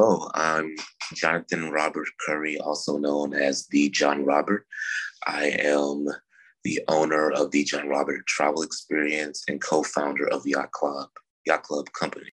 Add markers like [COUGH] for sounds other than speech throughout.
Hello, I'm Jonathan Robert Curry, also known as the John Robert. I am the owner of the John Robert Travel Experience and co-founder of Yacht Club, Yacht Club Company.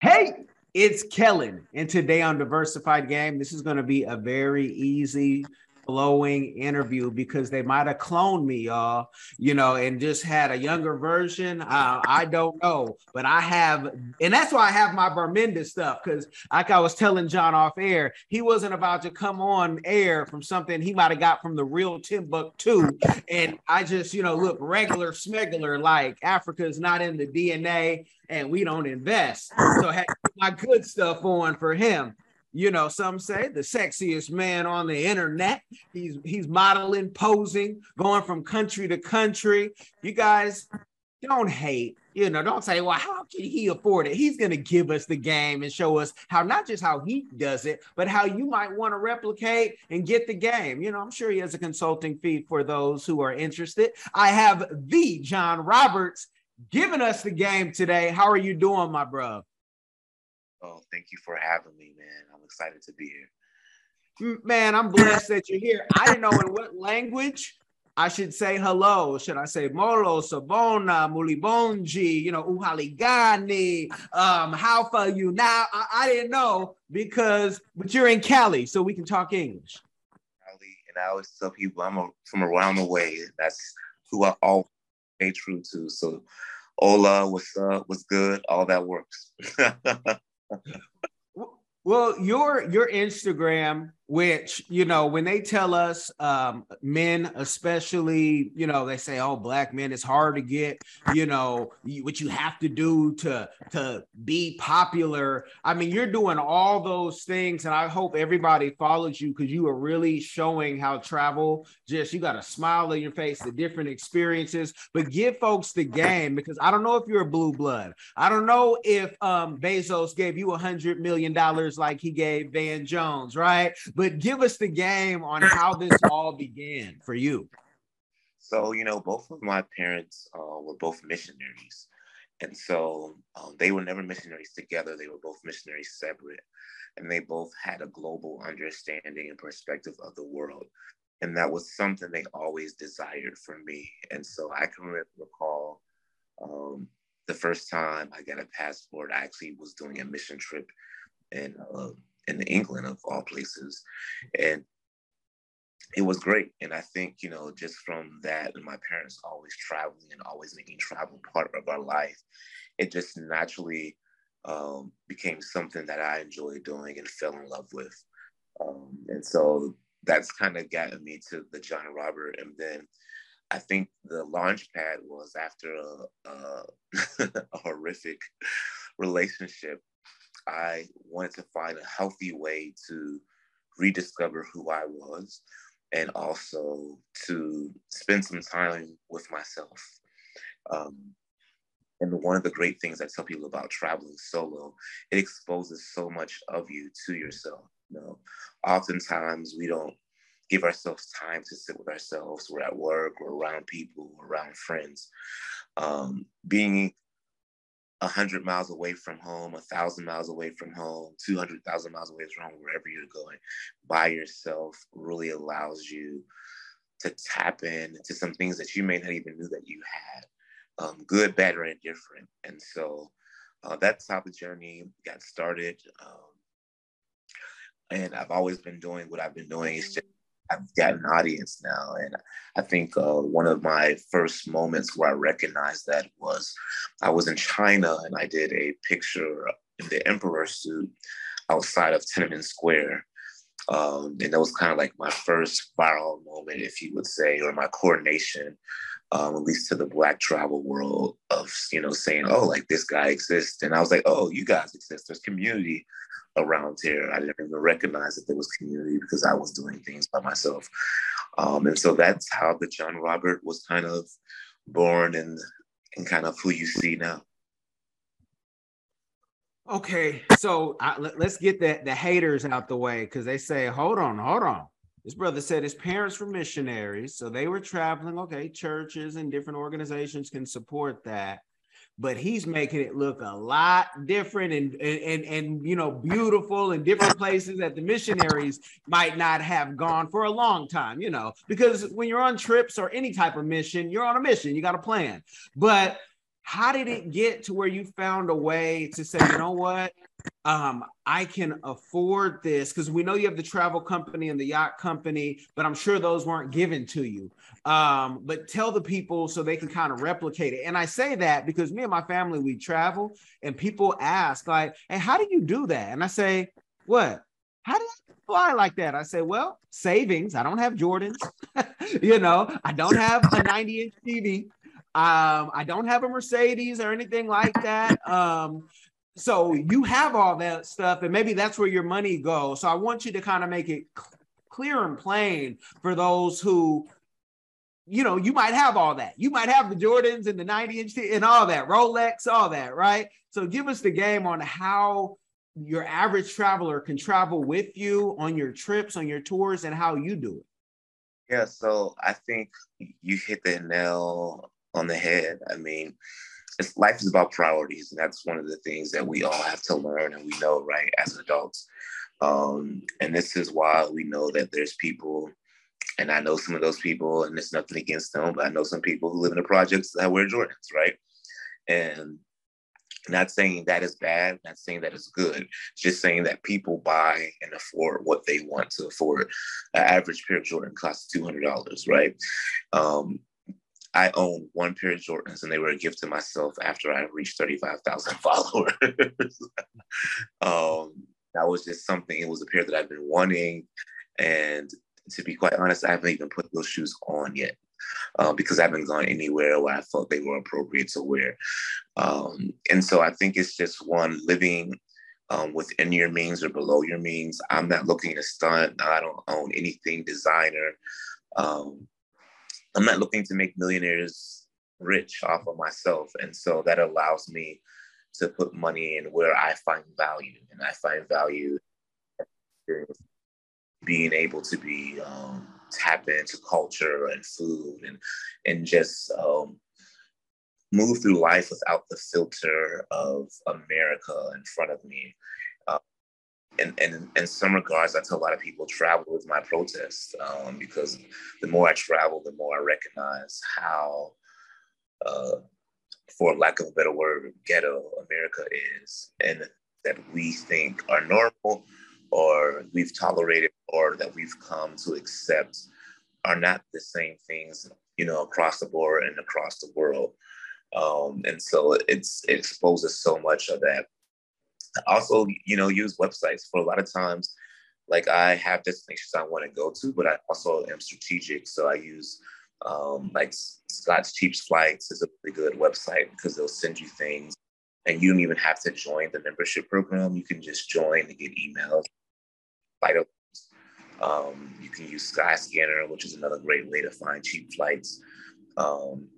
Hey, it's Kellen, and today on Diversified Game, this is going to be a very easy flowing interview because they might have cloned me, y'all, you know, and just had a younger version. Uh, I don't know, but I have, and that's why I have my Bermuda stuff because, like I was telling John off air, he wasn't about to come on air from something he might have got from the real Timbuktu, and I just, you know, look regular smuggler like Africa's not in the DNA and we don't invest. So had my good stuff on for him you know, some say the sexiest man on the internet. He's he's modeling, posing, going from country to country. You guys don't hate, you know, don't say, well, how can he afford it? He's gonna give us the game and show us how not just how he does it, but how you might want to replicate and get the game. You know, I'm sure he has a consulting fee for those who are interested. I have the John Roberts giving us the game today. How are you doing, my bro? Oh, thank you for having me, man. Excited to be here. Man, I'm blessed that you're here. I didn't know in what language I should say hello. Should I say Molo, Sabona, Mulibonji, you know, Uhaligani, um, how far you now? I, I, didn't know because, but you're in Cali, so we can talk English. Cali, and I always tell people I'm a, from around the way. That's who I all stay true to. So, hola, what's up, what's good, all that works. [LAUGHS] well, your your Instagram which you know when they tell us um, men especially you know they say oh black men it's hard to get you know what you have to do to to be popular. I mean you're doing all those things and i hope everybody follows you because you are really showing how travel just you got a smile on your face the different experiences. But give folks the game because i don't know if you're a blue blood. I don't know if um bezos gave you a hundred million dollars like he gave van jones right but give us the game on how this all began for you. So, you know, both of my parents uh, were both missionaries. And so um, they were never missionaries together. They were both missionaries separate. And they both had a global understanding and perspective of the world. And that was something they always desired for me. And so I can recall um, the first time I got a passport, I actually was doing a mission trip in uh, in England of all places. And it was great. And I think, you know, just from that and my parents always traveling and always making travel part of our life, it just naturally um, became something that I enjoyed doing and fell in love with. Um, and so that's kind of gotten me to the John Robert. And then I think the launch pad was after a, a, [LAUGHS] a horrific relationship I wanted to find a healthy way to rediscover who I was and also to spend some time with myself. Um, and one of the great things I tell people about traveling solo, it exposes so much of you to yourself. You know, oftentimes we don't give ourselves time to sit with ourselves. We're at work, we're around people, we're around friends. Um, being 100 miles away from home, 1,000 miles away from home, 200,000 miles away from home, wherever you're going, by yourself really allows you to tap in to some things that you may not even knew that you had, um, good, bad, or indifferent. And so uh, that's how the journey got started. Um, and I've always been doing what I've been doing. It's just I've got an audience now. And I think uh, one of my first moments where I recognized that was I was in China and I did a picture in the emperor suit outside of Tiananmen Square. Um, and that was kind of like my first viral moment, if you would say, or my coordination, um, at least to the Black travel world of, you know, saying, oh, like this guy exists. And I was like, oh, you guys exist. There's community around here. I didn't even recognize that there was community because I was doing things by myself. Um, and so that's how the John Robert was kind of born and, and kind of who you see now. Okay, so I, let, us get the, the haters out the way because they say, hold on, hold on. This brother said his parents were missionaries, so they were traveling. Okay, churches and different organizations can support that. But he's making it look a lot different and and and, you know beautiful in different places that the missionaries might not have gone for a long time you know because when you're on trips or any type of mission you're on a mission you got a plan. But how did it get to where you found a way to say you know what um, I can afford this because we know you have the travel company and the yacht company, but I'm sure those weren't given to you. Um, but tell the people so they can kind of replicate it. And I say that because me and my family we travel, and people ask like, "Hey, how do you do that?" And I say, "What? How do you fly like that?" I say, "Well, savings. I don't have Jordans. [LAUGHS] you know, I don't have a 90 inch TV." Um, I don't have a Mercedes or anything like that. Um, so you have all that stuff, and maybe that's where your money goes. So I want you to kind of make it clear and plain for those who, you know, you might have all that. You might have the Jordans and the 90 inch and all that, Rolex, all that, right? So give us the game on how your average traveler can travel with you on your trips, on your tours, and how you do it. Yeah, so I think you hit the nail on the head. I mean, it's, life is about priorities, and that's one of the things that we all have to learn and we know, right, as adults. Um, and this is why we know that there's people, and I know some of those people, and it's nothing against them, but I know some people who live in the projects that wear Jordans, right? And not saying that is bad, not saying that is good, just saying that people buy and afford what they want to afford. An average pair of Jordan costs $200, right? Um, I own one pair of Jordans and they were a gift to myself after I reached 35,000 [LAUGHS] followers. um, that was just something, it was a pair that I've been wanting. And to be quite honest, I haven't even put those shoes on yet. Uh, because I haven't gone anywhere where I felt they were appropriate to wear. Um, and so I think it's just one living um, within your means or below your means. I'm not looking to stunt. I don't own anything designer. Um, I'm not looking to make millionaires rich off of myself. And so that allows me to put money in where I find value. And I find value being able to be um, tap into culture and food and and just um, move through life without the filter of America in front of me. And, and in some regards, I tell a lot of people travel with my protest um, because the more I travel, the more I recognize how, uh, for lack of a better word, ghetto America is, and that we think are normal or we've tolerated or that we've come to accept are not the same things, you know, across the board and across the world. Um, and so it's it exposes so much of that also, you know, use websites for a lot of times. Like I have destinations I want to go to, but I also am strategic. So I use um, like Scott's Cheap Flights is a really good website because they'll send you things and you don't even have to join the membership program. You can just join to get emails. Um, you can use Skyscanner, which is another great way to find cheap flights. Um,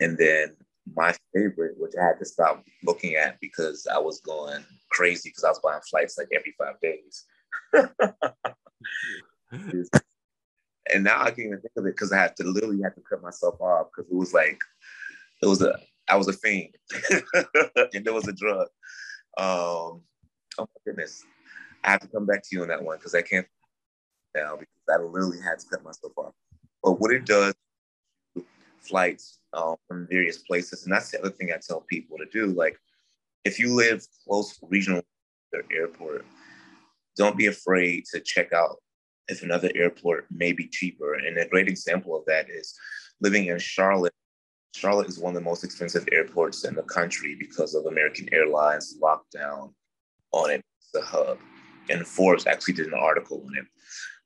and then my favorite, which I had to stop looking at because I was going crazy because I was buying flights like every five days. [LAUGHS] and now I can't even think of it because I had to literally have to cut myself off because it was like it was a I was a fiend [LAUGHS] and there was a drug. Um, oh my goodness, I have to come back to you on that one because I can't now because I literally had to cut myself off. But what it does, flights um, from various places. And that's the other thing I tell people to do. Like, if you live close regional airport, don't be afraid to check out if another airport may be cheaper. And a great example of that is living in Charlotte. Charlotte is one of the most expensive airports in the country because of American Airlines lockdown on it, the hub. And Forbes actually did an article on it.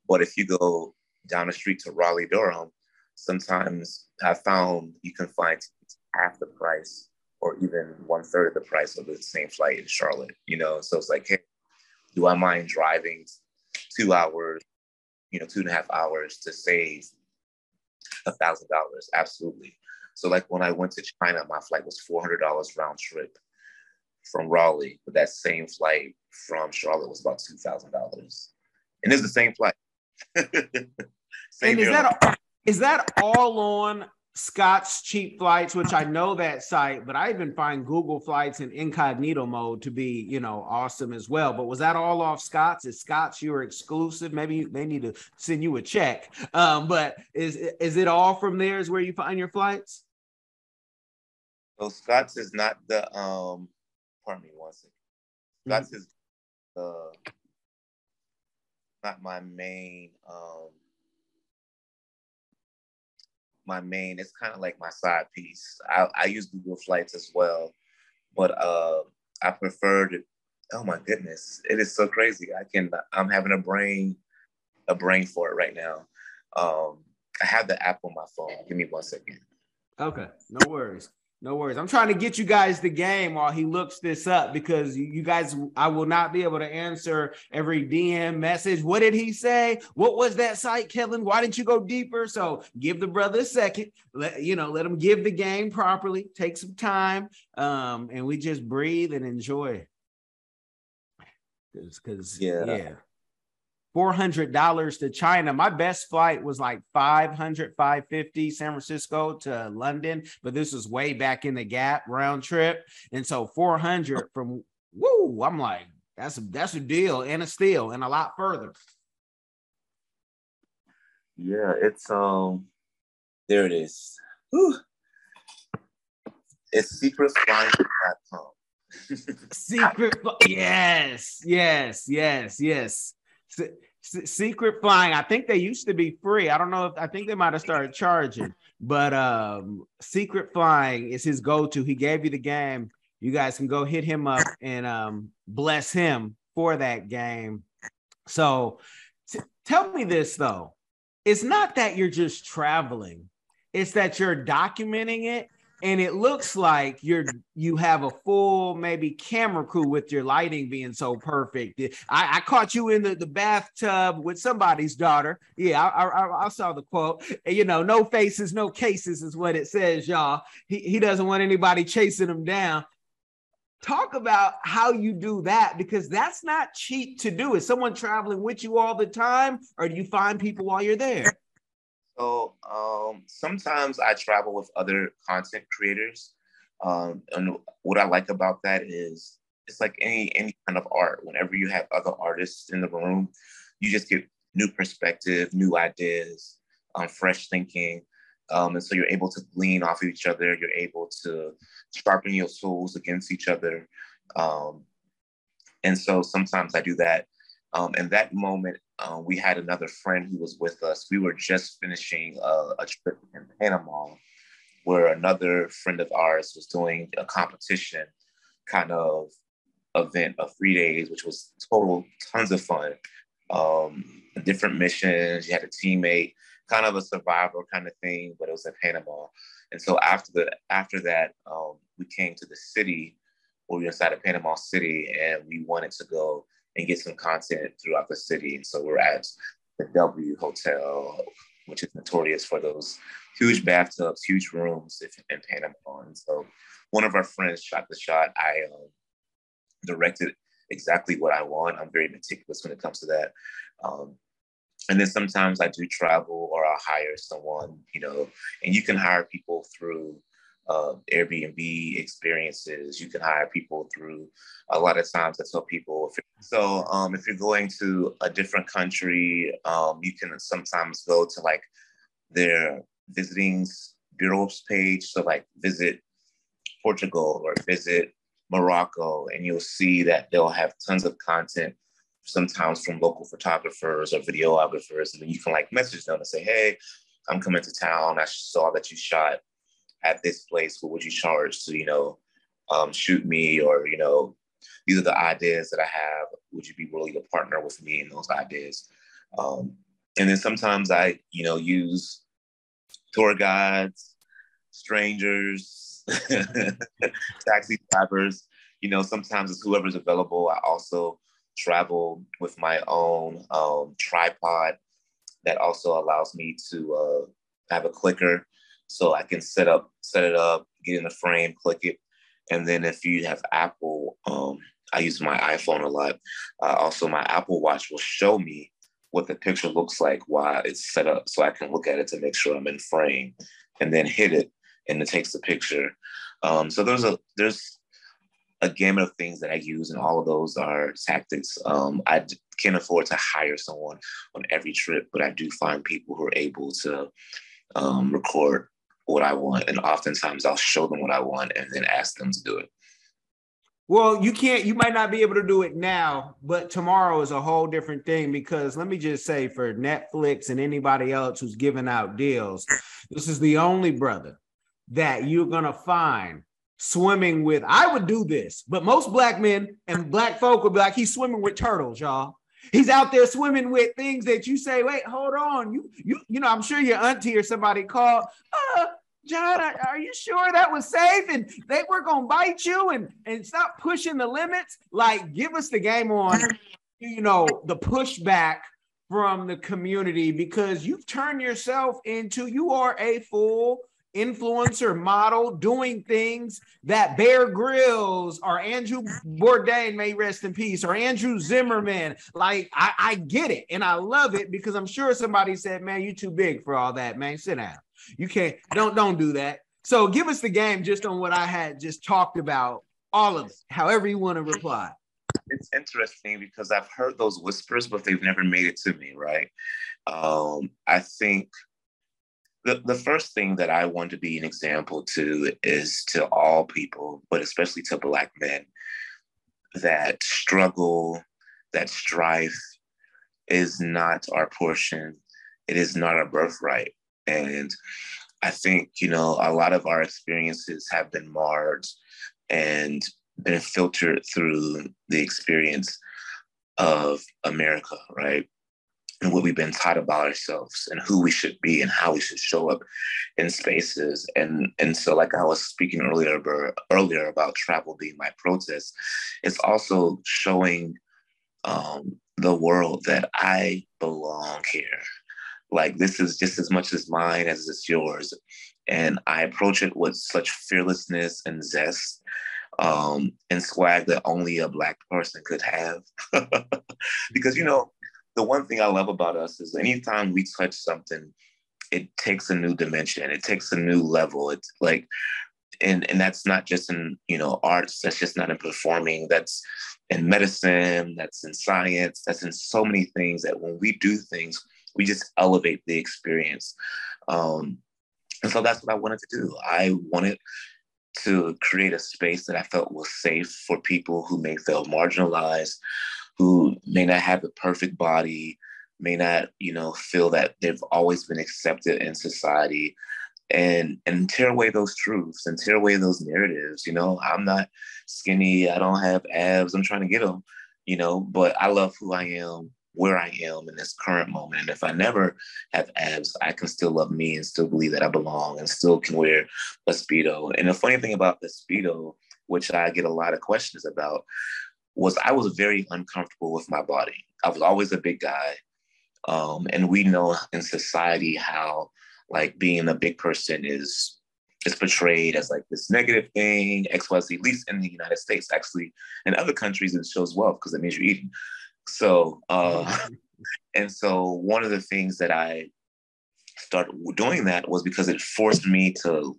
But if you go down the street to Raleigh Durham, sometimes I found you can find half the price or even one third of the price of the same flight in Charlotte, you know? So it's like, hey, do I mind driving two hours, you know, two and a half hours to save a thousand dollars? Absolutely. So like when I went to China, my flight was $400 round trip from Raleigh, but that same flight from Charlotte was about $2,000. And it's the same flight. [LAUGHS] same and is that, is that all on Scott's Cheap Flights, which I know that site, but I even find Google Flights in incognito mode to be, you know, awesome as well. But was that all off Scott's? Is Scott's your exclusive? Maybe they need to send you a check. Um, but is is it all from there? Is where you find your flights? So Scott's is not the um. Pardon me one second. Scott's mm-hmm. is the not my main um my main. It's kind of like my side piece. I, I use Google Flights as well, but uh, I prefer to. Oh my goodness, it is so crazy. I can. I'm having a brain, a brain for it right now. Um, I have the app on my phone. Give me one second. Okay, no worries. No worries. I'm trying to get you guys the game while he looks this up because you guys, I will not be able to answer every DM message. What did he say? What was that site, Kevin? Why didn't you go deeper? So give the brother a second. Let you know, let him give the game properly. Take some time, um, and we just breathe and enjoy. Because yeah. yeah. $400 to China. My best flight was like 500, 550 San Francisco to London, but this was way back in the gap round trip. And so 400 from woo, I'm like, that's a that's a deal and a steal and a lot further. Yeah, it's um there it is. Whew. It's secretflying.com. [LAUGHS] Secret, yes, yes, yes, yes. Secret flying. I think they used to be free. I don't know if I think they might have started charging, but um, secret flying is his go-to. He gave you the game. You guys can go hit him up and um, bless him for that game. So t- tell me this though. It's not that you're just traveling. It's that you're documenting it and it looks like you're you have a full maybe camera crew with your lighting being so perfect. I, I caught you in the, the bathtub with somebody's daughter. Yeah, I, I, I saw the quote. You know, no faces, no cases is what it says, y'all. He, he doesn't want anybody chasing him down. Talk about how you do that because that's not cheap to do. Is someone traveling with you all the time, or do you find people while you're there? So um, sometimes I travel with other content creators, um, and what I like about that is it's like any any kind of art. Whenever you have other artists in the room, you just get new perspective, new ideas, um, fresh thinking, um, and so you're able to lean off of each other. You're able to sharpen your tools against each other, um, and so sometimes I do that. Um, and that moment um, we had another friend who was with us. We were just finishing a, a, trip in Panama where another friend of ours was doing a competition kind of event of three days, which was total tons of fun. Um, different missions, you had a teammate, kind of a survivor kind of thing, but it was in Panama. And so after the after that, um, we came to the city, we were inside of Panama City, and we wanted to go and get some content throughout the city. And so we're at the W Hotel, which is notorious for those huge bathtubs, huge rooms in Panama. And so one of our friends shot the shot. I um, directed exactly what I want. I'm very meticulous when it comes to that. Um, and then sometimes I do travel or I'll hire someone, you know, and you can hire people through uh, Airbnb experiences. You can hire people through a lot of times I tell people. If so, um, if you're going to a different country, um, you can sometimes go to like their visiting bureaus page. So like visit Portugal or visit Morocco, and you'll see that they'll have tons of content. Sometimes from local photographers or videographers, and then you can like message them and say, "Hey, I'm coming to town. I saw that you shot at this place, what would you charge to, you know, um, shoot me? Or, you know, these are the ideas that I have. Would you be willing to partner with me in those ideas? Um, and then sometimes I, you know, use tour guides, strangers, [LAUGHS] taxi drivers. You know, sometimes it's whoever's available. I also travel with my own um, tripod that also allows me to uh, have a clicker so I can set up, set it up, get in the frame, click it. And then if you have Apple, um, I use my iPhone a lot. Uh, also, my Apple Watch will show me what the picture looks like while it's set up so I can look at it to make sure I'm in frame. and then hit it and it takes the picture. Um, so there's a there's a gamut of things that I use, and all of those are tactics. Um, I d- can't afford to hire someone on every trip, but I do find people who are able to um, record what I want, and oftentimes I'll show them what I want and then ask them to do it. Well, you can't, you might not be able to do it now, but tomorrow is a whole different thing because let me just say for Netflix and anybody else who's giving out deals, this is the only brother that you're going to find swimming with. I would do this, but most black men and black folk would be like, he's swimming with turtles, y'all. He's out there swimming with things that you say, wait, hold on. You, you, you know, I'm sure your auntie or somebody called, uh, John, are you sure that was safe? And they were gonna bite you and and stop pushing the limits. Like, give us the game on, you know, the pushback from the community because you've turned yourself into you are a full influencer model doing things that Bear Grylls or Andrew Bourdain may rest in peace or Andrew Zimmern. Like I, I get it and I love it because I'm sure somebody said, "Man, you too big for all that, man. Sit down." You can't don't don't do that. So give us the game just on what I had just talked about, all of it, however you want to reply. It's interesting because I've heard those whispers, but they've never made it to me, right? Um, I think the, the first thing that I want to be an example to is to all people, but especially to Black men, that struggle, that strife is not our portion. It is not our birthright. And I think, you know, a lot of our experiences have been marred and been filtered through the experience of America, right? And what we've been taught about ourselves and who we should be and how we should show up in spaces. And and so like I was speaking earlier earlier about travel being my protest, it's also showing um, the world that I belong here like this is just as much as mine as it's yours. And i approach it with such fearlessness and zest um, and swag that only a black person could have. [LAUGHS] Because you know the one thing i love about us is anytime we touch something it takes a new dimension. It takes a new level. It's like and and that's not just in you know arts. That's just not in performing. That's in medicine. That's in science. That's in so many things that when we do things we just elevate the experience. Um, and so that's what I wanted to do. I wanted to create a space that I felt was safe for people who may feel marginalized, who may not have the perfect body, may not, you know, feel that they've always been accepted in society and and tear away those truths and tear away those narratives you know i'm not skinny i don't have abs i'm trying to get them you know but i love who i am where I am in this current moment. And if I never have abs, I can still love me and still believe that I belong and still can wear a Speedo. And the funny thing about the Speedo, which I get a lot of questions about, was I was very uncomfortable with my body. I was always a big guy. Um, and we know in society how like being a big person is is portrayed as like this negative thing, XYZ, at least in the United States. Actually, in other countries, it shows wealth because it means you're eating. So, uh, mm-hmm. [LAUGHS] and so one of the things that I started doing that was because it forced me to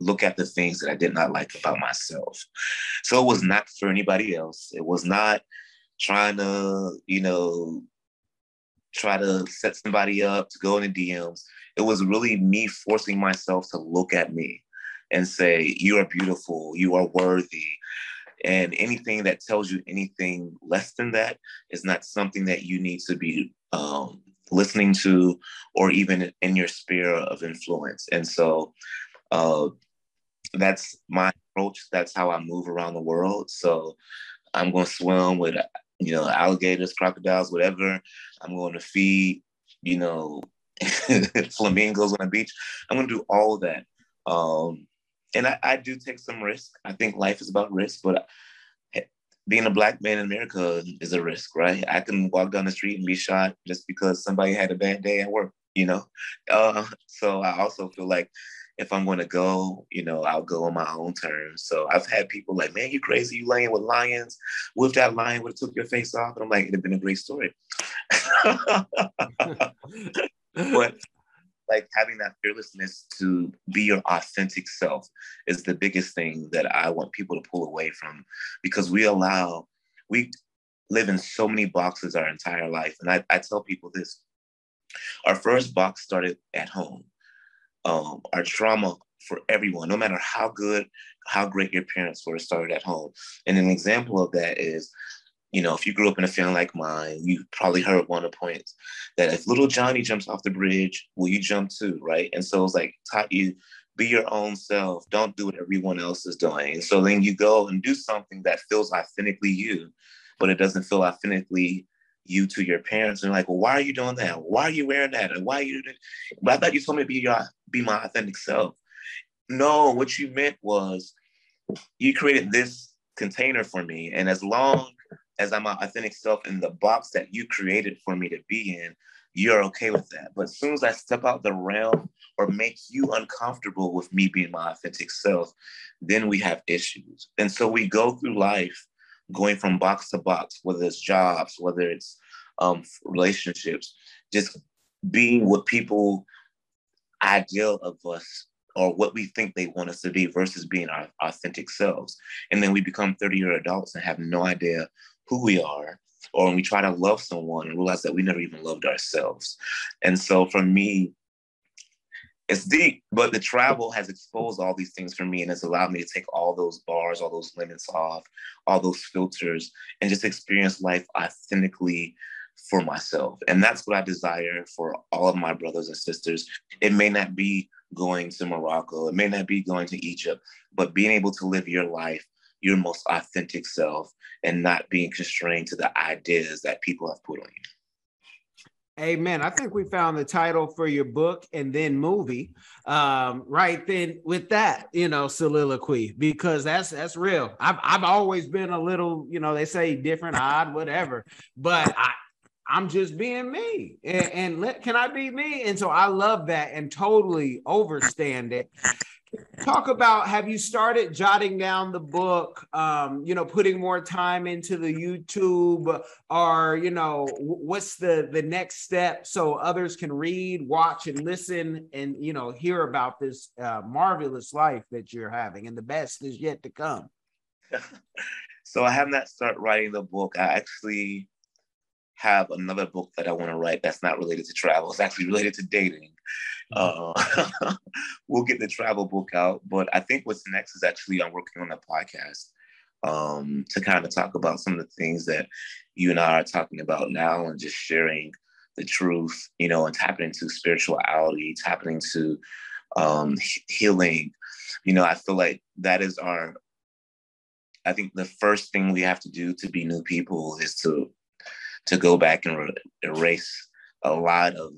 look at the things that I did not like about myself. So it was not for anybody else. It was not trying to, you know, try to set somebody up to go in the DMs. It was really me forcing myself to look at me and say, You are beautiful, you are worthy, and anything that tells you anything less than that is not something that you need to be um, listening to or even in your sphere of influence. And so uh, that's my approach. That's how I move around the world. So I'm going to swim with, you know, alligators, crocodiles, whatever. I'm going to feed, you know, [LAUGHS] flamingos on the beach. I'm going to do all of that. Um, and I, I do take some risk. I think life is about risk, but being a black man in America is a risk, right? I can walk down the street and be shot just because somebody had a bad day at work, you know? Uh, so I also feel like if I'm going to go, you know, I'll go on my own terms. So I've had people like, man, you crazy, you laying with lions. What if that lion would have took your face off? And I'm like, it'd have been a great story. [LAUGHS] [LAUGHS] but like having that fearlessness to be your authentic self is the biggest thing that I want people to pull away from because we allow, we live in so many boxes our entire life. And I, I tell people this our first box started at home. Um, our trauma for everyone, no matter how good, how great your parents were, started at home. And an example of that is you know, if you grew up in a family like mine, you probably heard one of the points that if little Johnny jumps off the bridge, will you jump too, right? And so it's like taught you be your own self. Don't do what everyone else is doing. And so then you go and do something that feels authentically you, but it doesn't feel authentically you to your parents. And like, well, why are you doing that? Why are you wearing that? And why are you? Doing... But I thought you told me to be your be my authentic self. No, what you meant was you created this container for me, and as long as I'm my authentic self in the box that you created for me to be in, you're okay with that. But as soon as I step out the realm or make you uncomfortable with me being my authentic self, then we have issues. And so we go through life going from box to box, whether it's jobs, whether it's um, relationships, just being what people ideal of us or what we think they want us to be versus being our authentic selves. And then we become 30 year adults and have no idea who we are, or when we try to love someone and realize that we never even loved ourselves. And so for me, it's deep, but the travel has exposed all these things for me and has allowed me to take all those bars, all those limits off, all those filters, and just experience life authentically for myself. And that's what I desire for all of my brothers and sisters. It may not be going to Morocco, it may not be going to Egypt, but being able to live your life your most authentic self and not being constrained to the ideas that people have put on you. Amen. I think we found the title for your book and then movie. Um, right then with that, you know, soliloquy, because that's that's real. I've I've always been a little, you know, they say different, odd, whatever, but I I'm just being me, and, and let, can I be me? And so I love that and totally overstand it talk about have you started jotting down the book um you know putting more time into the youtube or you know what's the the next step so others can read watch and listen and you know hear about this uh, marvelous life that you're having and the best is yet to come? [LAUGHS] So i have not started writing the book. I actually have another book that i want to write that's not related to travel it's actually related to dating uh, [LAUGHS] we'll get the travel book out. But I think what's next is actually I'm working on a podcast um, to kind of talk about some of the things that you and I are talking about now and just sharing the truth, you know, and tapping into spirituality, tapping into um, healing. You know, I feel like that is our, I think the first thing we have to do to be new people is to to go back and re- erase a lot of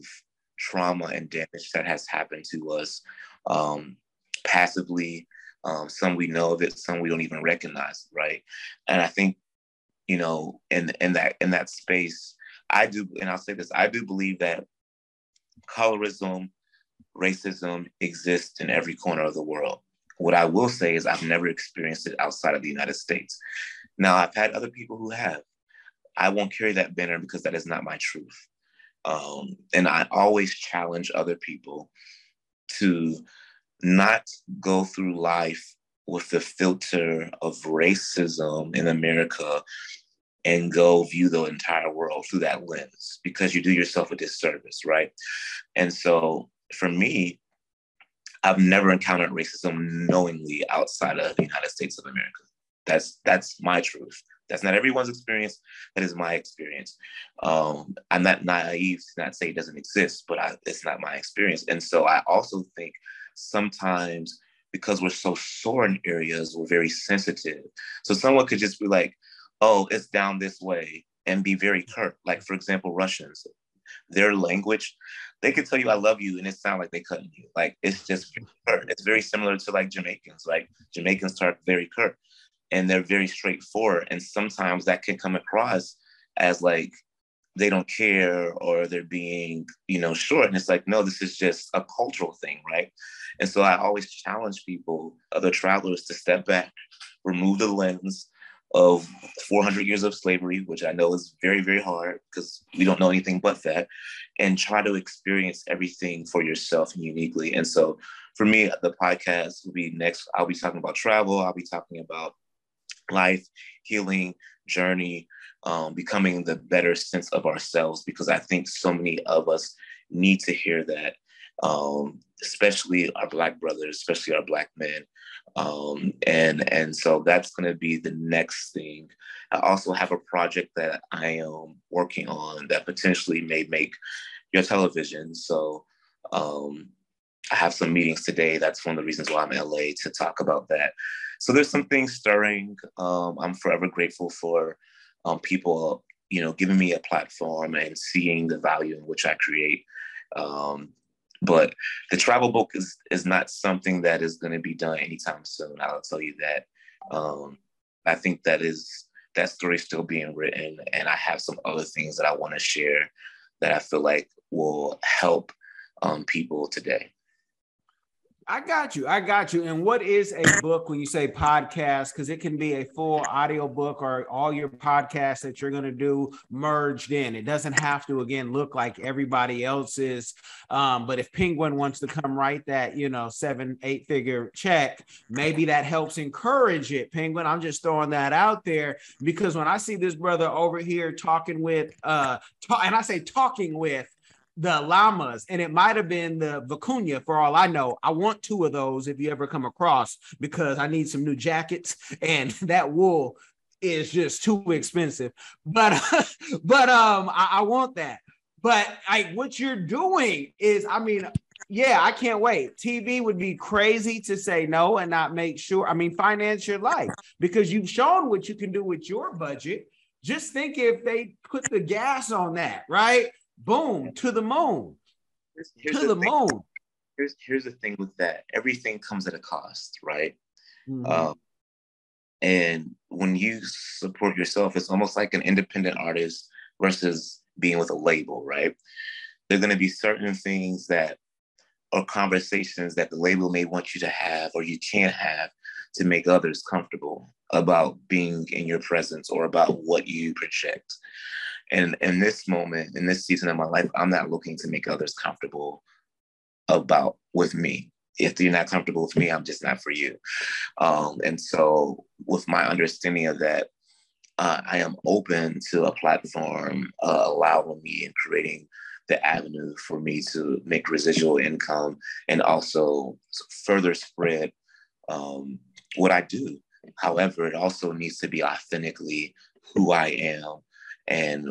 trauma and damage that has happened to us um, passively. Um, some we know of it, some we don't even recognize, right? And I think, you know, in in that in that space, I do, and I'll say this: I do believe that colorism, racism exists in every corner of the world. What I will say is I've never experienced it outside of the United States. Now I've had other people who have. I won't carry that banner because that is not my truth. Um, and I always challenge other people to not go through life with the filter of racism in America and go view the entire world through that lens because you do yourself a disservice, right? And so for me, I've never encountered racism knowingly outside of the United States of America. That's that's my truth. That's not everyone's experience. That is my experience. Um, I'm not naive to not say it doesn't exist, but I, it's not my experience. And so I also think sometimes because we're so sore in areas, we're very sensitive. So someone could just be like, oh, it's down this way and be very curt. Like, for example, Russians, their language, they could tell you I love you and it sounds like they cutting you. Like it's just curt. It's very similar to like Jamaicans. Like Jamaicans talk very curt and they're very straightforward. And sometimes that can come across as like they don't care or they're being, you know, short. And it's like, no, this is just a cultural thing, right? And so I always challenge people, other travelers, to step back, remove the lens, of 400 years of slavery, which I know is very, very hard because we don't know anything but that, and try to experience everything for yourself uniquely. And so for me, the podcast will be next. I'll be talking about travel, I'll be talking about life, healing, journey, um, becoming the better sense of ourselves, because I think so many of us need to hear that. Um, especially our black brothers, especially our black men. Um, and and so that's going to be the next thing. I also have a project that I am working on that potentially may make your television. So um, I have some meetings today. That's one of the reasons why I'm in LA to talk about that. So there's some things stirring. Um, I'm forever grateful for um, people, you know, giving me a platform and seeing the value in which I create. Um, but the travel book is is not something that is going to be done anytime soon. I'll tell you that. Um, I think that is that story still being written, and I have some other things that I want to share that I feel like will help um, people today. I got you. I got you. And what is a book when you say podcast? Because it can be a full audio book or all your podcasts that you're going to do merged in. It doesn't have to, again, look like everybody else's. Um, but if Penguin wants to come write that, you know, seven, eight figure check, maybe that helps encourage it. Penguin, I'm just throwing that out there because when I see this brother over here talking with, uh, talk, and I say talking with, the llamas, and it might have been the vicuña for all I know. I want two of those if you ever come across because I need some new jackets, and [LAUGHS] that wool is just too expensive. But [LAUGHS] but um, I, I want that. But like what you're doing is, I mean, yeah, I can't wait. TV would be crazy to say no and not make sure. I mean, finance your life because you've shown what you can do with your budget. Just think if they put the gas on that, right? Boom, to the moon. Here's, here's to the, the moon. Here's here's the thing with that. Everything comes at a cost, right? Mm-hmm. Um, and when you support yourself, it's almost like an independent artist versus being with a label, right? There are going to be certain things that or conversations that the label may want you to have or you can't have to make others comfortable about being in your presence or about what you project. And in this moment, in this season of my life, I'm not looking to make others comfortable about with me. If you're not comfortable with me, I'm just not for you. Um, and so, with my understanding of that, uh, I am open to a platform uh, allowing me and creating the avenue for me to make residual income and also further spread um, what I do. However, it also needs to be authentically who I am and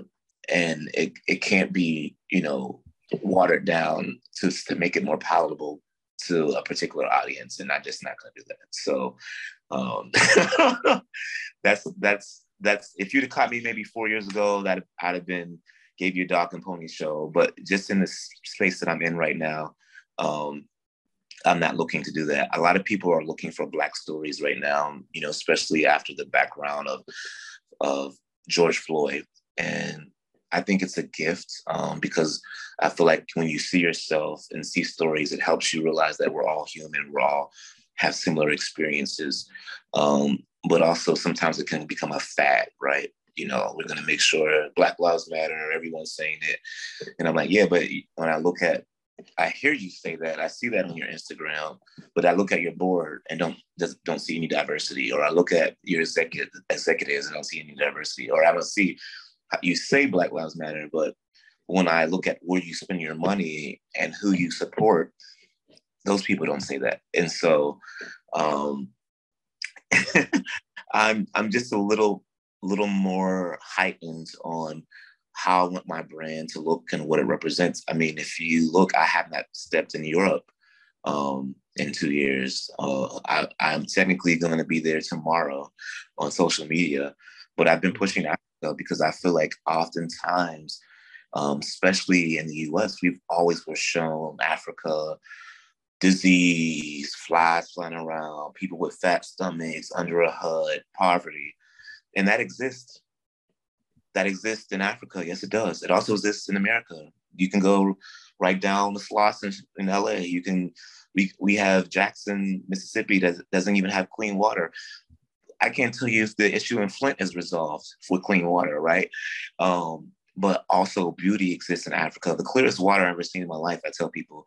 and it, it can't be you know watered down to, to make it more palatable to a particular audience and i'm just not going to do that. So um, [LAUGHS] that's that's that's if you'd have caught me maybe four years ago that i'd have been gave you a dog and pony show but just in this space that i'm in right now um, i'm not looking to do that. A lot of people are looking for black stories right now you know especially after the background of of george floyd and I think it's a gift um, because I feel like when you see yourself and see stories, it helps you realize that we're all human, we're all have similar experiences. Um, but also sometimes it can become a fad, right? You know, we're going to make sure Black Lives Matter, everyone's saying it. And I'm like, yeah, but when I look at, I hear you say that, I see that on your Instagram, but I look at your board and don't don't see any diversity, or I look at your executive executives and don't see any diversity, or I don't see you say Black Lives Matter, but when I look at where you spend your money and who you support, those people don't say that. And so um, [LAUGHS] I'm I'm just a little little more heightened on how I want my brand to look and what it represents. I mean, if you look, I have not stepped in Europe um, in two years. Uh, I, I'm technically going to be there tomorrow on social media, but I've been pushing because I feel like oftentimes, um, especially in the US, we've always were shown Africa, disease, flies flying around, people with fat stomachs, under a hood, poverty. And that exists. That exists in Africa. Yes, it does. It also exists in America. You can go right down the Sloss in, in LA. You can, we, we have Jackson, Mississippi that doesn't even have clean water I can't tell you if the issue in Flint is resolved with clean water, right? Um, but also beauty exists in Africa. The clearest water I've ever seen in my life, I tell people,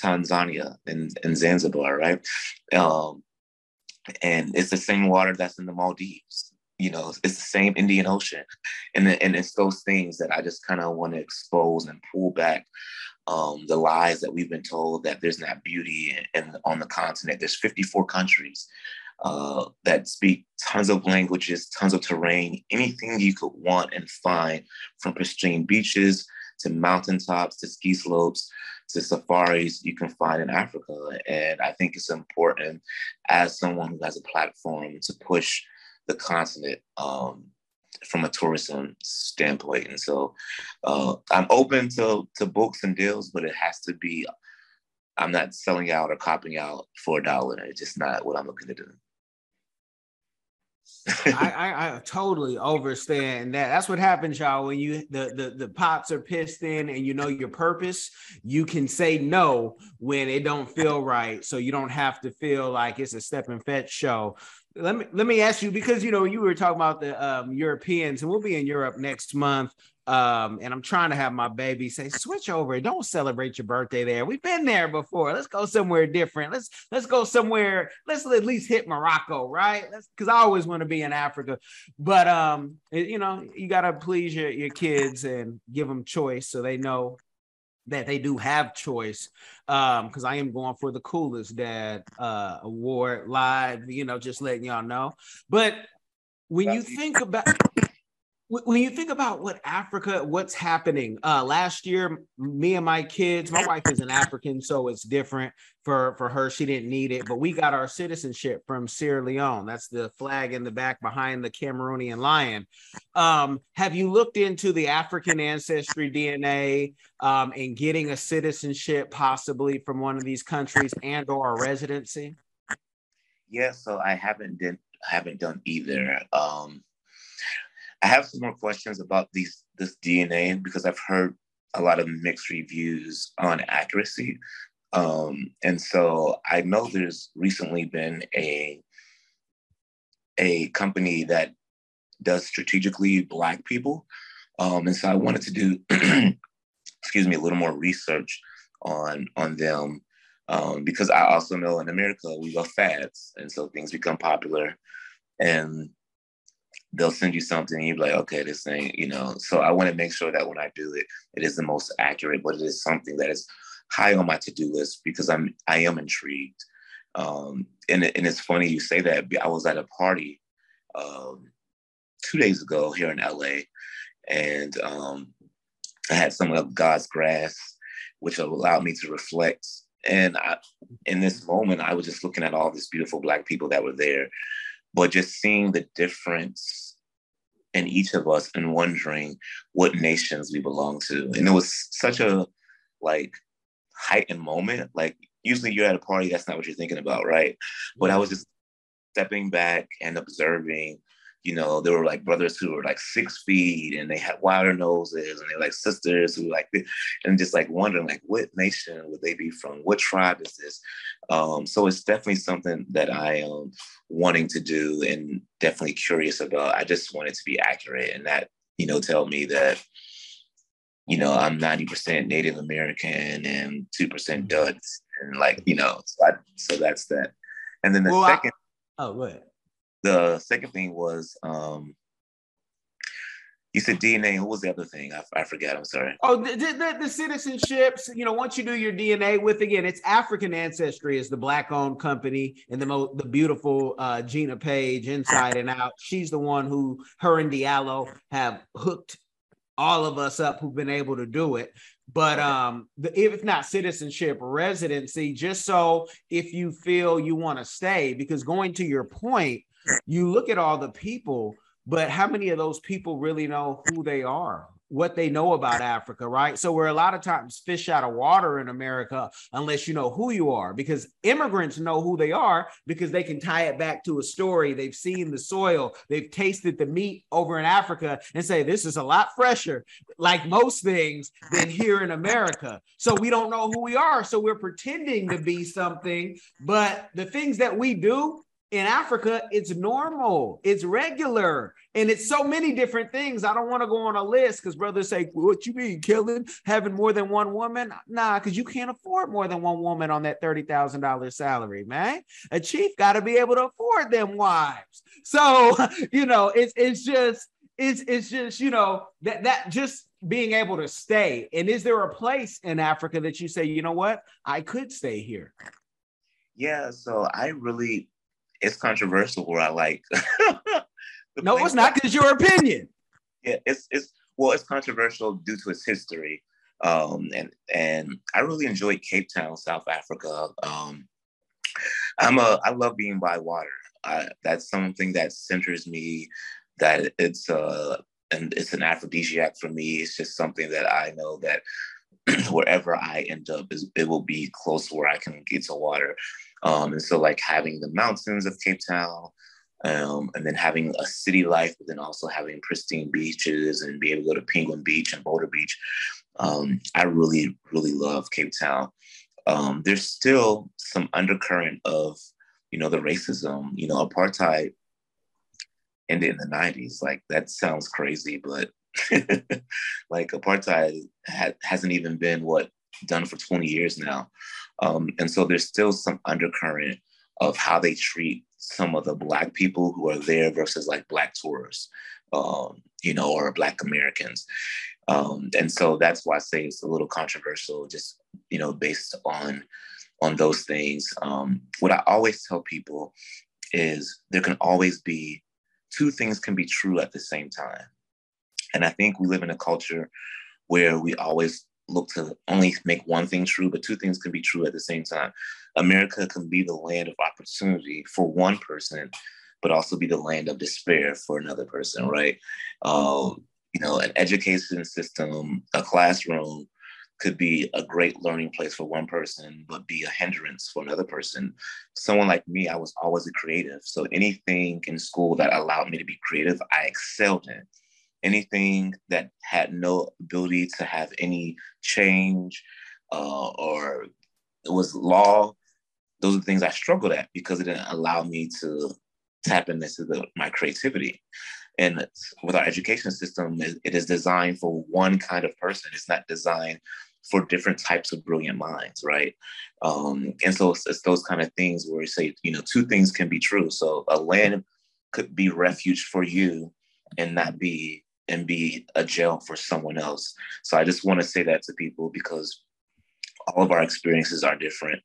Tanzania and, and Zanzibar, right? Um, and it's the same water that's in the Maldives. You know, it's the same Indian Ocean, and and it's those things that I just kind of want to expose and pull back um, the lies that we've been told that there's not beauty in on the continent. There's 54 countries uh, that speak tons of languages, tons of terrain, anything you could want and find, from pristine beaches to mountaintops to ski slopes to safaris you can find in Africa. And I think it's important as someone who has a platform to push the continent um, from a tourism standpoint. And so uh, I'm open to, to books and deals, but it has to be, I'm not selling out or copying out for a dollar. It's just not what I'm looking to do. [LAUGHS] I, I, I, totally understand that. That's what happens, y'all. When you the, the the pots are pissed in and you know your purpose, you can say no when it don't feel right. So you don't have to feel like it's a step and fetch show let me let me ask you because you know you were talking about the um, Europeans and we'll be in Europe next month. Um, and I'm trying to have my baby say, switch over, don't celebrate your birthday there. We've been there before. Let's go somewhere different. Let's let's go somewhere. Let's at least hit Morocco, right? because I always want to be in Africa. But um, it, you know, you gotta please your, your kids and give them choice so they know that they do have choice um because i am going for the coolest dad uh award live you know just letting y'all know but when you think about [LAUGHS] when you think about what Africa, what's happening, uh, last year, me and my kids, my wife is an African, so it's different for, for her. She didn't need it, but we got our citizenship from Sierra Leone. That's the flag in the back behind the Cameroonian lion. Um, have you looked into the African ancestry DNA um, and getting a citizenship possibly from one of these countries and or a residency? Yeah, so I haven't done haven't done either. Um, I have some more questions about these this DNA because I've heard a lot of mixed reviews on accuracy. Um, and so I know there's recently been a a company that does strategically black people. Um, and so I wanted to do [CLEARS THROAT] excuse me a little more research on on them um, because I also know in America we love fads and so things become popular and they'll send you something and you're like, okay, this thing, you know. So I want to make sure that when I do it, it is the most accurate, but it is something that is high on my to-do list because I'm I am intrigued. Um, and, and it's funny you say that. I was at a party um, two days ago here in LA, and um, I had some of God's grass, which allowed me to reflect. And I, in this moment, I was just looking at all these beautiful Black people that were there, but just seeing the difference in each of us and wondering what nations we belong to. And it was such a like heightened moment. Like usually you're at a party, that's not what you're thinking about, right? But I was just stepping back and observing you know, there were like brothers who were like six feet and they had wider noses and they were like sisters who like, and just like wondering like what nation would they be from? What tribe is this? Um, so it's definitely something that I am wanting to do and definitely curious about. I just want it to be accurate and that, you know, tell me that, you know, I'm 90% Native American and 2% mm-hmm. Dutch and like, you know, so, I, so that's that. And then the well, second. I, oh, go ahead the second thing was um you said DNA. Who was the other thing? I, I forgot. I'm sorry. Oh, the, the, the, citizenships. You know, once you do your DNA with again, it's African ancestry is the black-owned company, and the mo- the beautiful uh, Gina Paige, Inside and Out. She's the one who her and Diallo have hooked all of us up who've been able to do it. But um, the, if not citizenship, residency, just so if you feel you want to stay, because going to your point you look at all the people, but how many of those people really know who they are? What they know about Africa, right? So we're a lot of times fish out of water in America unless you know who you are, because immigrants know who they are because they can tie it back to a story. They've seen the soil, they've tasted the meat over in Africa and say, this is a lot fresher, like most things, than here in America. So we don't know who we are. So we're pretending to be something, but the things that we do in Africa, it's normal, it's regular, and it's so many different things. I don't want to go on a list because brothers say, What you mean, killing having more than one woman? Nah, because you can't afford more than one woman on that $30,000 salary, man. A chief got to be able to afford them wives. So, [LAUGHS] you know, it's it's just it's it's just, you know, that that just being able to stay. And is there a place in Africa that you say, you know what, I could stay here? Yeah, so I really it's controversial where I like. [LAUGHS] no, it's not because your opinion. Yeah, it's it's well, it's controversial due to its history, um, and and I really enjoyed Cape Town, South Africa. Um, I'm a I love being by water. I, that's something that centers me. That it's a and it's an aphrodisiac for me. It's just something that I know that [CLEARS THROAT] wherever I end up, is it will be close where I can get to water. Um, and so like having the mountains of Cape Town, um, and then having a city life, but then also having pristine beaches and be able to go to Penguin Beach and Boulder Beach. Um, I really, really love Cape Town. Um, there's still some undercurrent of, you know, the racism, you know, apartheid ended in the 90s. Like that sounds crazy, but [LAUGHS] like apartheid ha- hasn't even been what done for 20 years now. Um, and so there's still some undercurrent of how they treat some of the Black people who are there versus like Black tourists, um, you know, or Black Americans. Um, and so that's why I say it's a little controversial, just, you know, based on on those things. Um, what I always tell people is there can always be two things can be true at the same time. And I think we live in a culture where we always look to only make one thing true, but two things can be true at the same time. America can be the land of opportunity for one person, but also be the land of despair for another person, right? Um, you know, an education system, a classroom could be a great learning place for one person, but be a hindrance for another person. Someone like me, I was always a creative. So anything in school that allowed me to be creative, I excelled in anything that had no ability to have any change uh, or it was law, those are things I struggled at because it didn't allow me to tap into the, my creativity. And with our education system, it is designed for one kind of person. It's not designed for different types of brilliant minds, right? Um, and so it's, it's, those kind of things where you say, you know, two things can be true. So a land could be refuge for you and not be and be a jail for someone else. So I just want to say that to people because all of our experiences are different.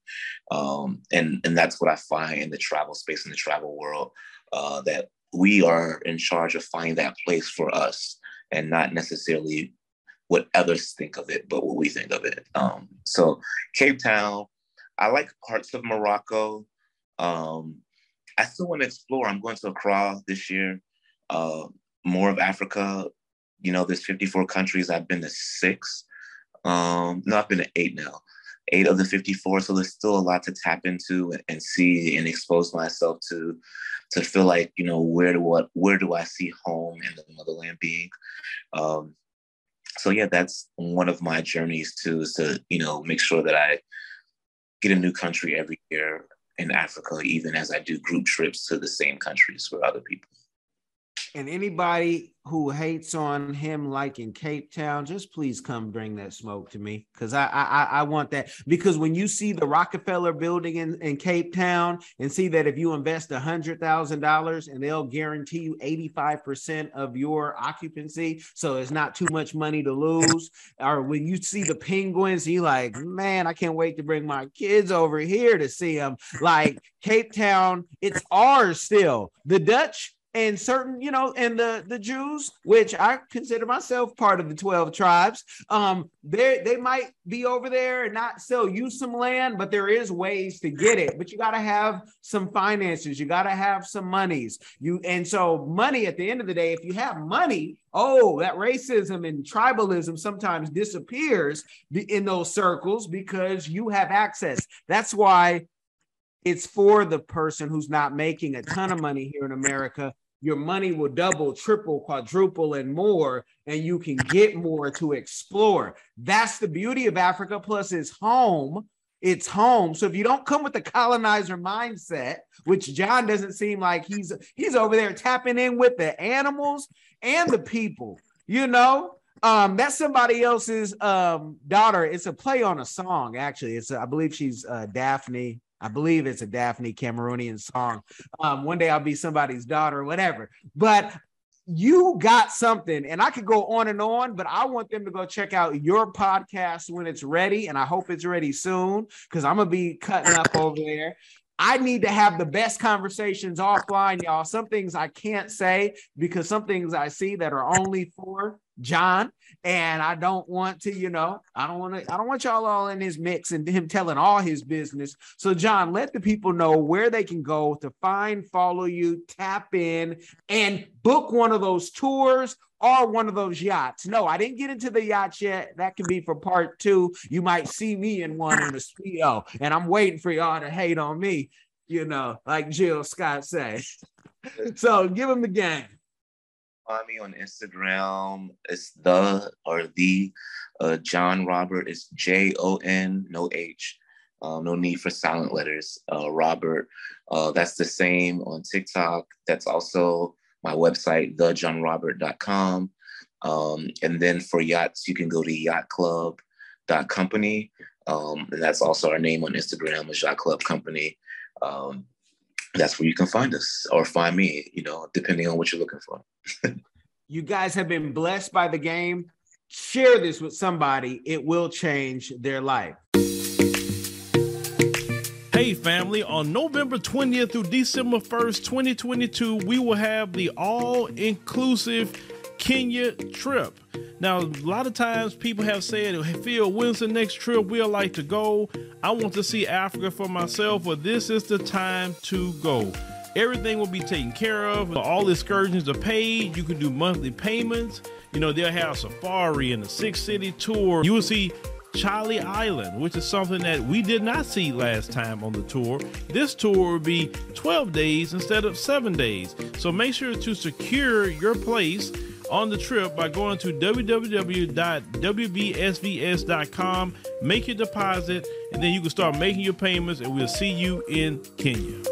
Um, and, and that's what I find in the travel space, in the travel world, uh, that we are in charge of finding that place for us and not necessarily what others think of it, but what we think of it. Um, so Cape Town, I like parts of Morocco. Um, I still want to explore. I'm going to Accra this year. Uh, more of Africa. You know, there's 54 countries. I've been to six. Um, no, I've been to eight now. Eight of the 54. So there's still a lot to tap into and, and see and expose myself to to feel like, you know, where do what where do I see home and the motherland being? Um, so yeah, that's one of my journeys too, is to, you know, make sure that I get a new country every year in Africa, even as I do group trips to the same countries for other people. And anybody who hates on him like in Cape Town, just please come bring that smoke to me. Cause I I I want that. Because when you see the Rockefeller building in, in Cape Town and see that if you invest a hundred thousand dollars and they'll guarantee you 85% of your occupancy, so it's not too much money to lose. Or when you see the penguins, you like, man, I can't wait to bring my kids over here to see them. Like Cape Town, it's ours still. The Dutch and certain, you know, and the the Jews, which I consider myself part of the 12 tribes, um, they they might be over there and not sell you some land, but there is ways to get it. But you got to have some finances, you got to have some monies. You and so money at the end of the day, if you have money, oh, that racism and tribalism sometimes disappears in those circles because you have access. That's why it's for the person who's not making a ton of money here in America. Your money will double, triple, quadruple, and more, and you can get more to explore. That's the beauty of Africa. Plus, it's home it's home. So if you don't come with the colonizer mindset, which Jon doesn't seem like he's he's over there tapping in with the animals and the people, you know. Um, that's somebody else's um daughter. It's a play on a song, actually. It's a, I believe she's uh Daphne. I believe it's a Daphne Cameroonian song. Um, one day I'll be somebody's daughter, whatever. But you got something, and I could go on and on, but I want them to go check out your podcast when it's ready, and I hope it's ready soon because I'm gonna be cutting up over there. I need to have the best conversations offline, y'all. Some things I can't say because some things I see that are only for Jon, and I don't want to, you know, I don't want to, I don't want y'all all in his mix and him telling all his business. So, Jon, let the people know where they can go to find, follow you, tap in, and book one of those tours or one of those yachts. No, I didn't get into the yacht yet. That can be for part two. You might see me in one in a speedo, and I'm waiting for y'all to hate on me, you know, like Jill Scott said. [LAUGHS] so, give them the game find me on Instagram. It's the or the uh, Jon Robert. It's J O N, no H. Um, no need for silent letters. Uh, Robert. Uh, that's the same on TikTok. That's also my website, thejonrobert.com. Um, and then for yachts, you can go to yachtclub.company. Um, and that's also our name on Instagram is Yacht Club Company. Um, that's where you can find us or find me, you know, depending on what you're looking for. [LAUGHS] you guys have been blessed by the game. Share this with somebody, it will change their life. Hey, family, on November 20th through December 1st, 2022, we will have the all inclusive Kenya trip. Now, a lot of times people have said, Phil, when's the next trip we'd like to go? I want to see Africa for myself, but this is the time to go. Everything will be taken care of. All excursions are paid. You can do monthly payments. You know, they'll have safari and a six city tour. You will see Chale Island, which is something that we did not see last time on the tour. This tour will be 12 days instead of seven days. So make sure to secure your place on the trip by going to www.wbsvs.com, make your deposit, and then you can start making your payments, and we'll see you in Kenya.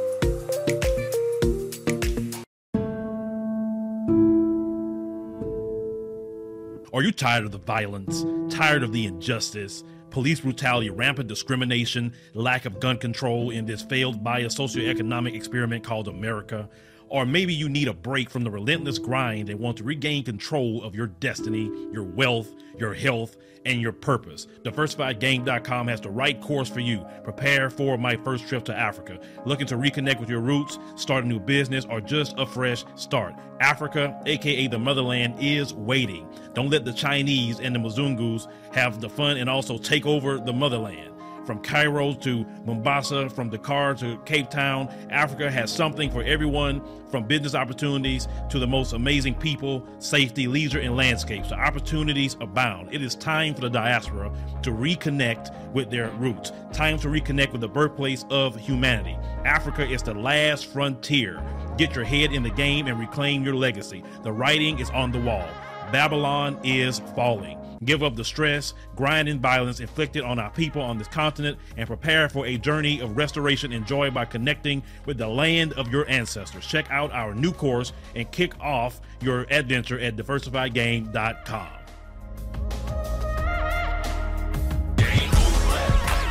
Are you tired of the violence? Tired of the injustice? Police brutality, rampant discrimination, lack of gun control in this failed bio socioeconomic experiment called America? Or maybe you need a break from the relentless grind and want to regain control of your destiny, your wealth, your health, and your purpose. DiversifiedGame.com has the right course for you. Prepare for my first trip to Africa. Looking to reconnect with your roots, start a new business, or just a fresh start. Africa, aka the motherland, is waiting. Don't let the Chinese and the Mzungus have the fun and also take over the motherland. From Cairo to Mombasa, from Dakar to Cape Town, Africa has something for everyone from business opportunities to the most amazing people, safety, leisure, and landscapes. The opportunities abound. It is time for the diaspora to reconnect with their roots. Time to reconnect with the birthplace of humanity. Africa is the last frontier. Get your head in the game and reclaim your legacy. The writing is on the wall. Babylon is falling. Give up the stress, grind, and violence inflicted on our people on this continent and prepare for a journey of restoration and joy by connecting with the land of your ancestors. Check out our new course and kick off your adventure at diversifiedgame.com.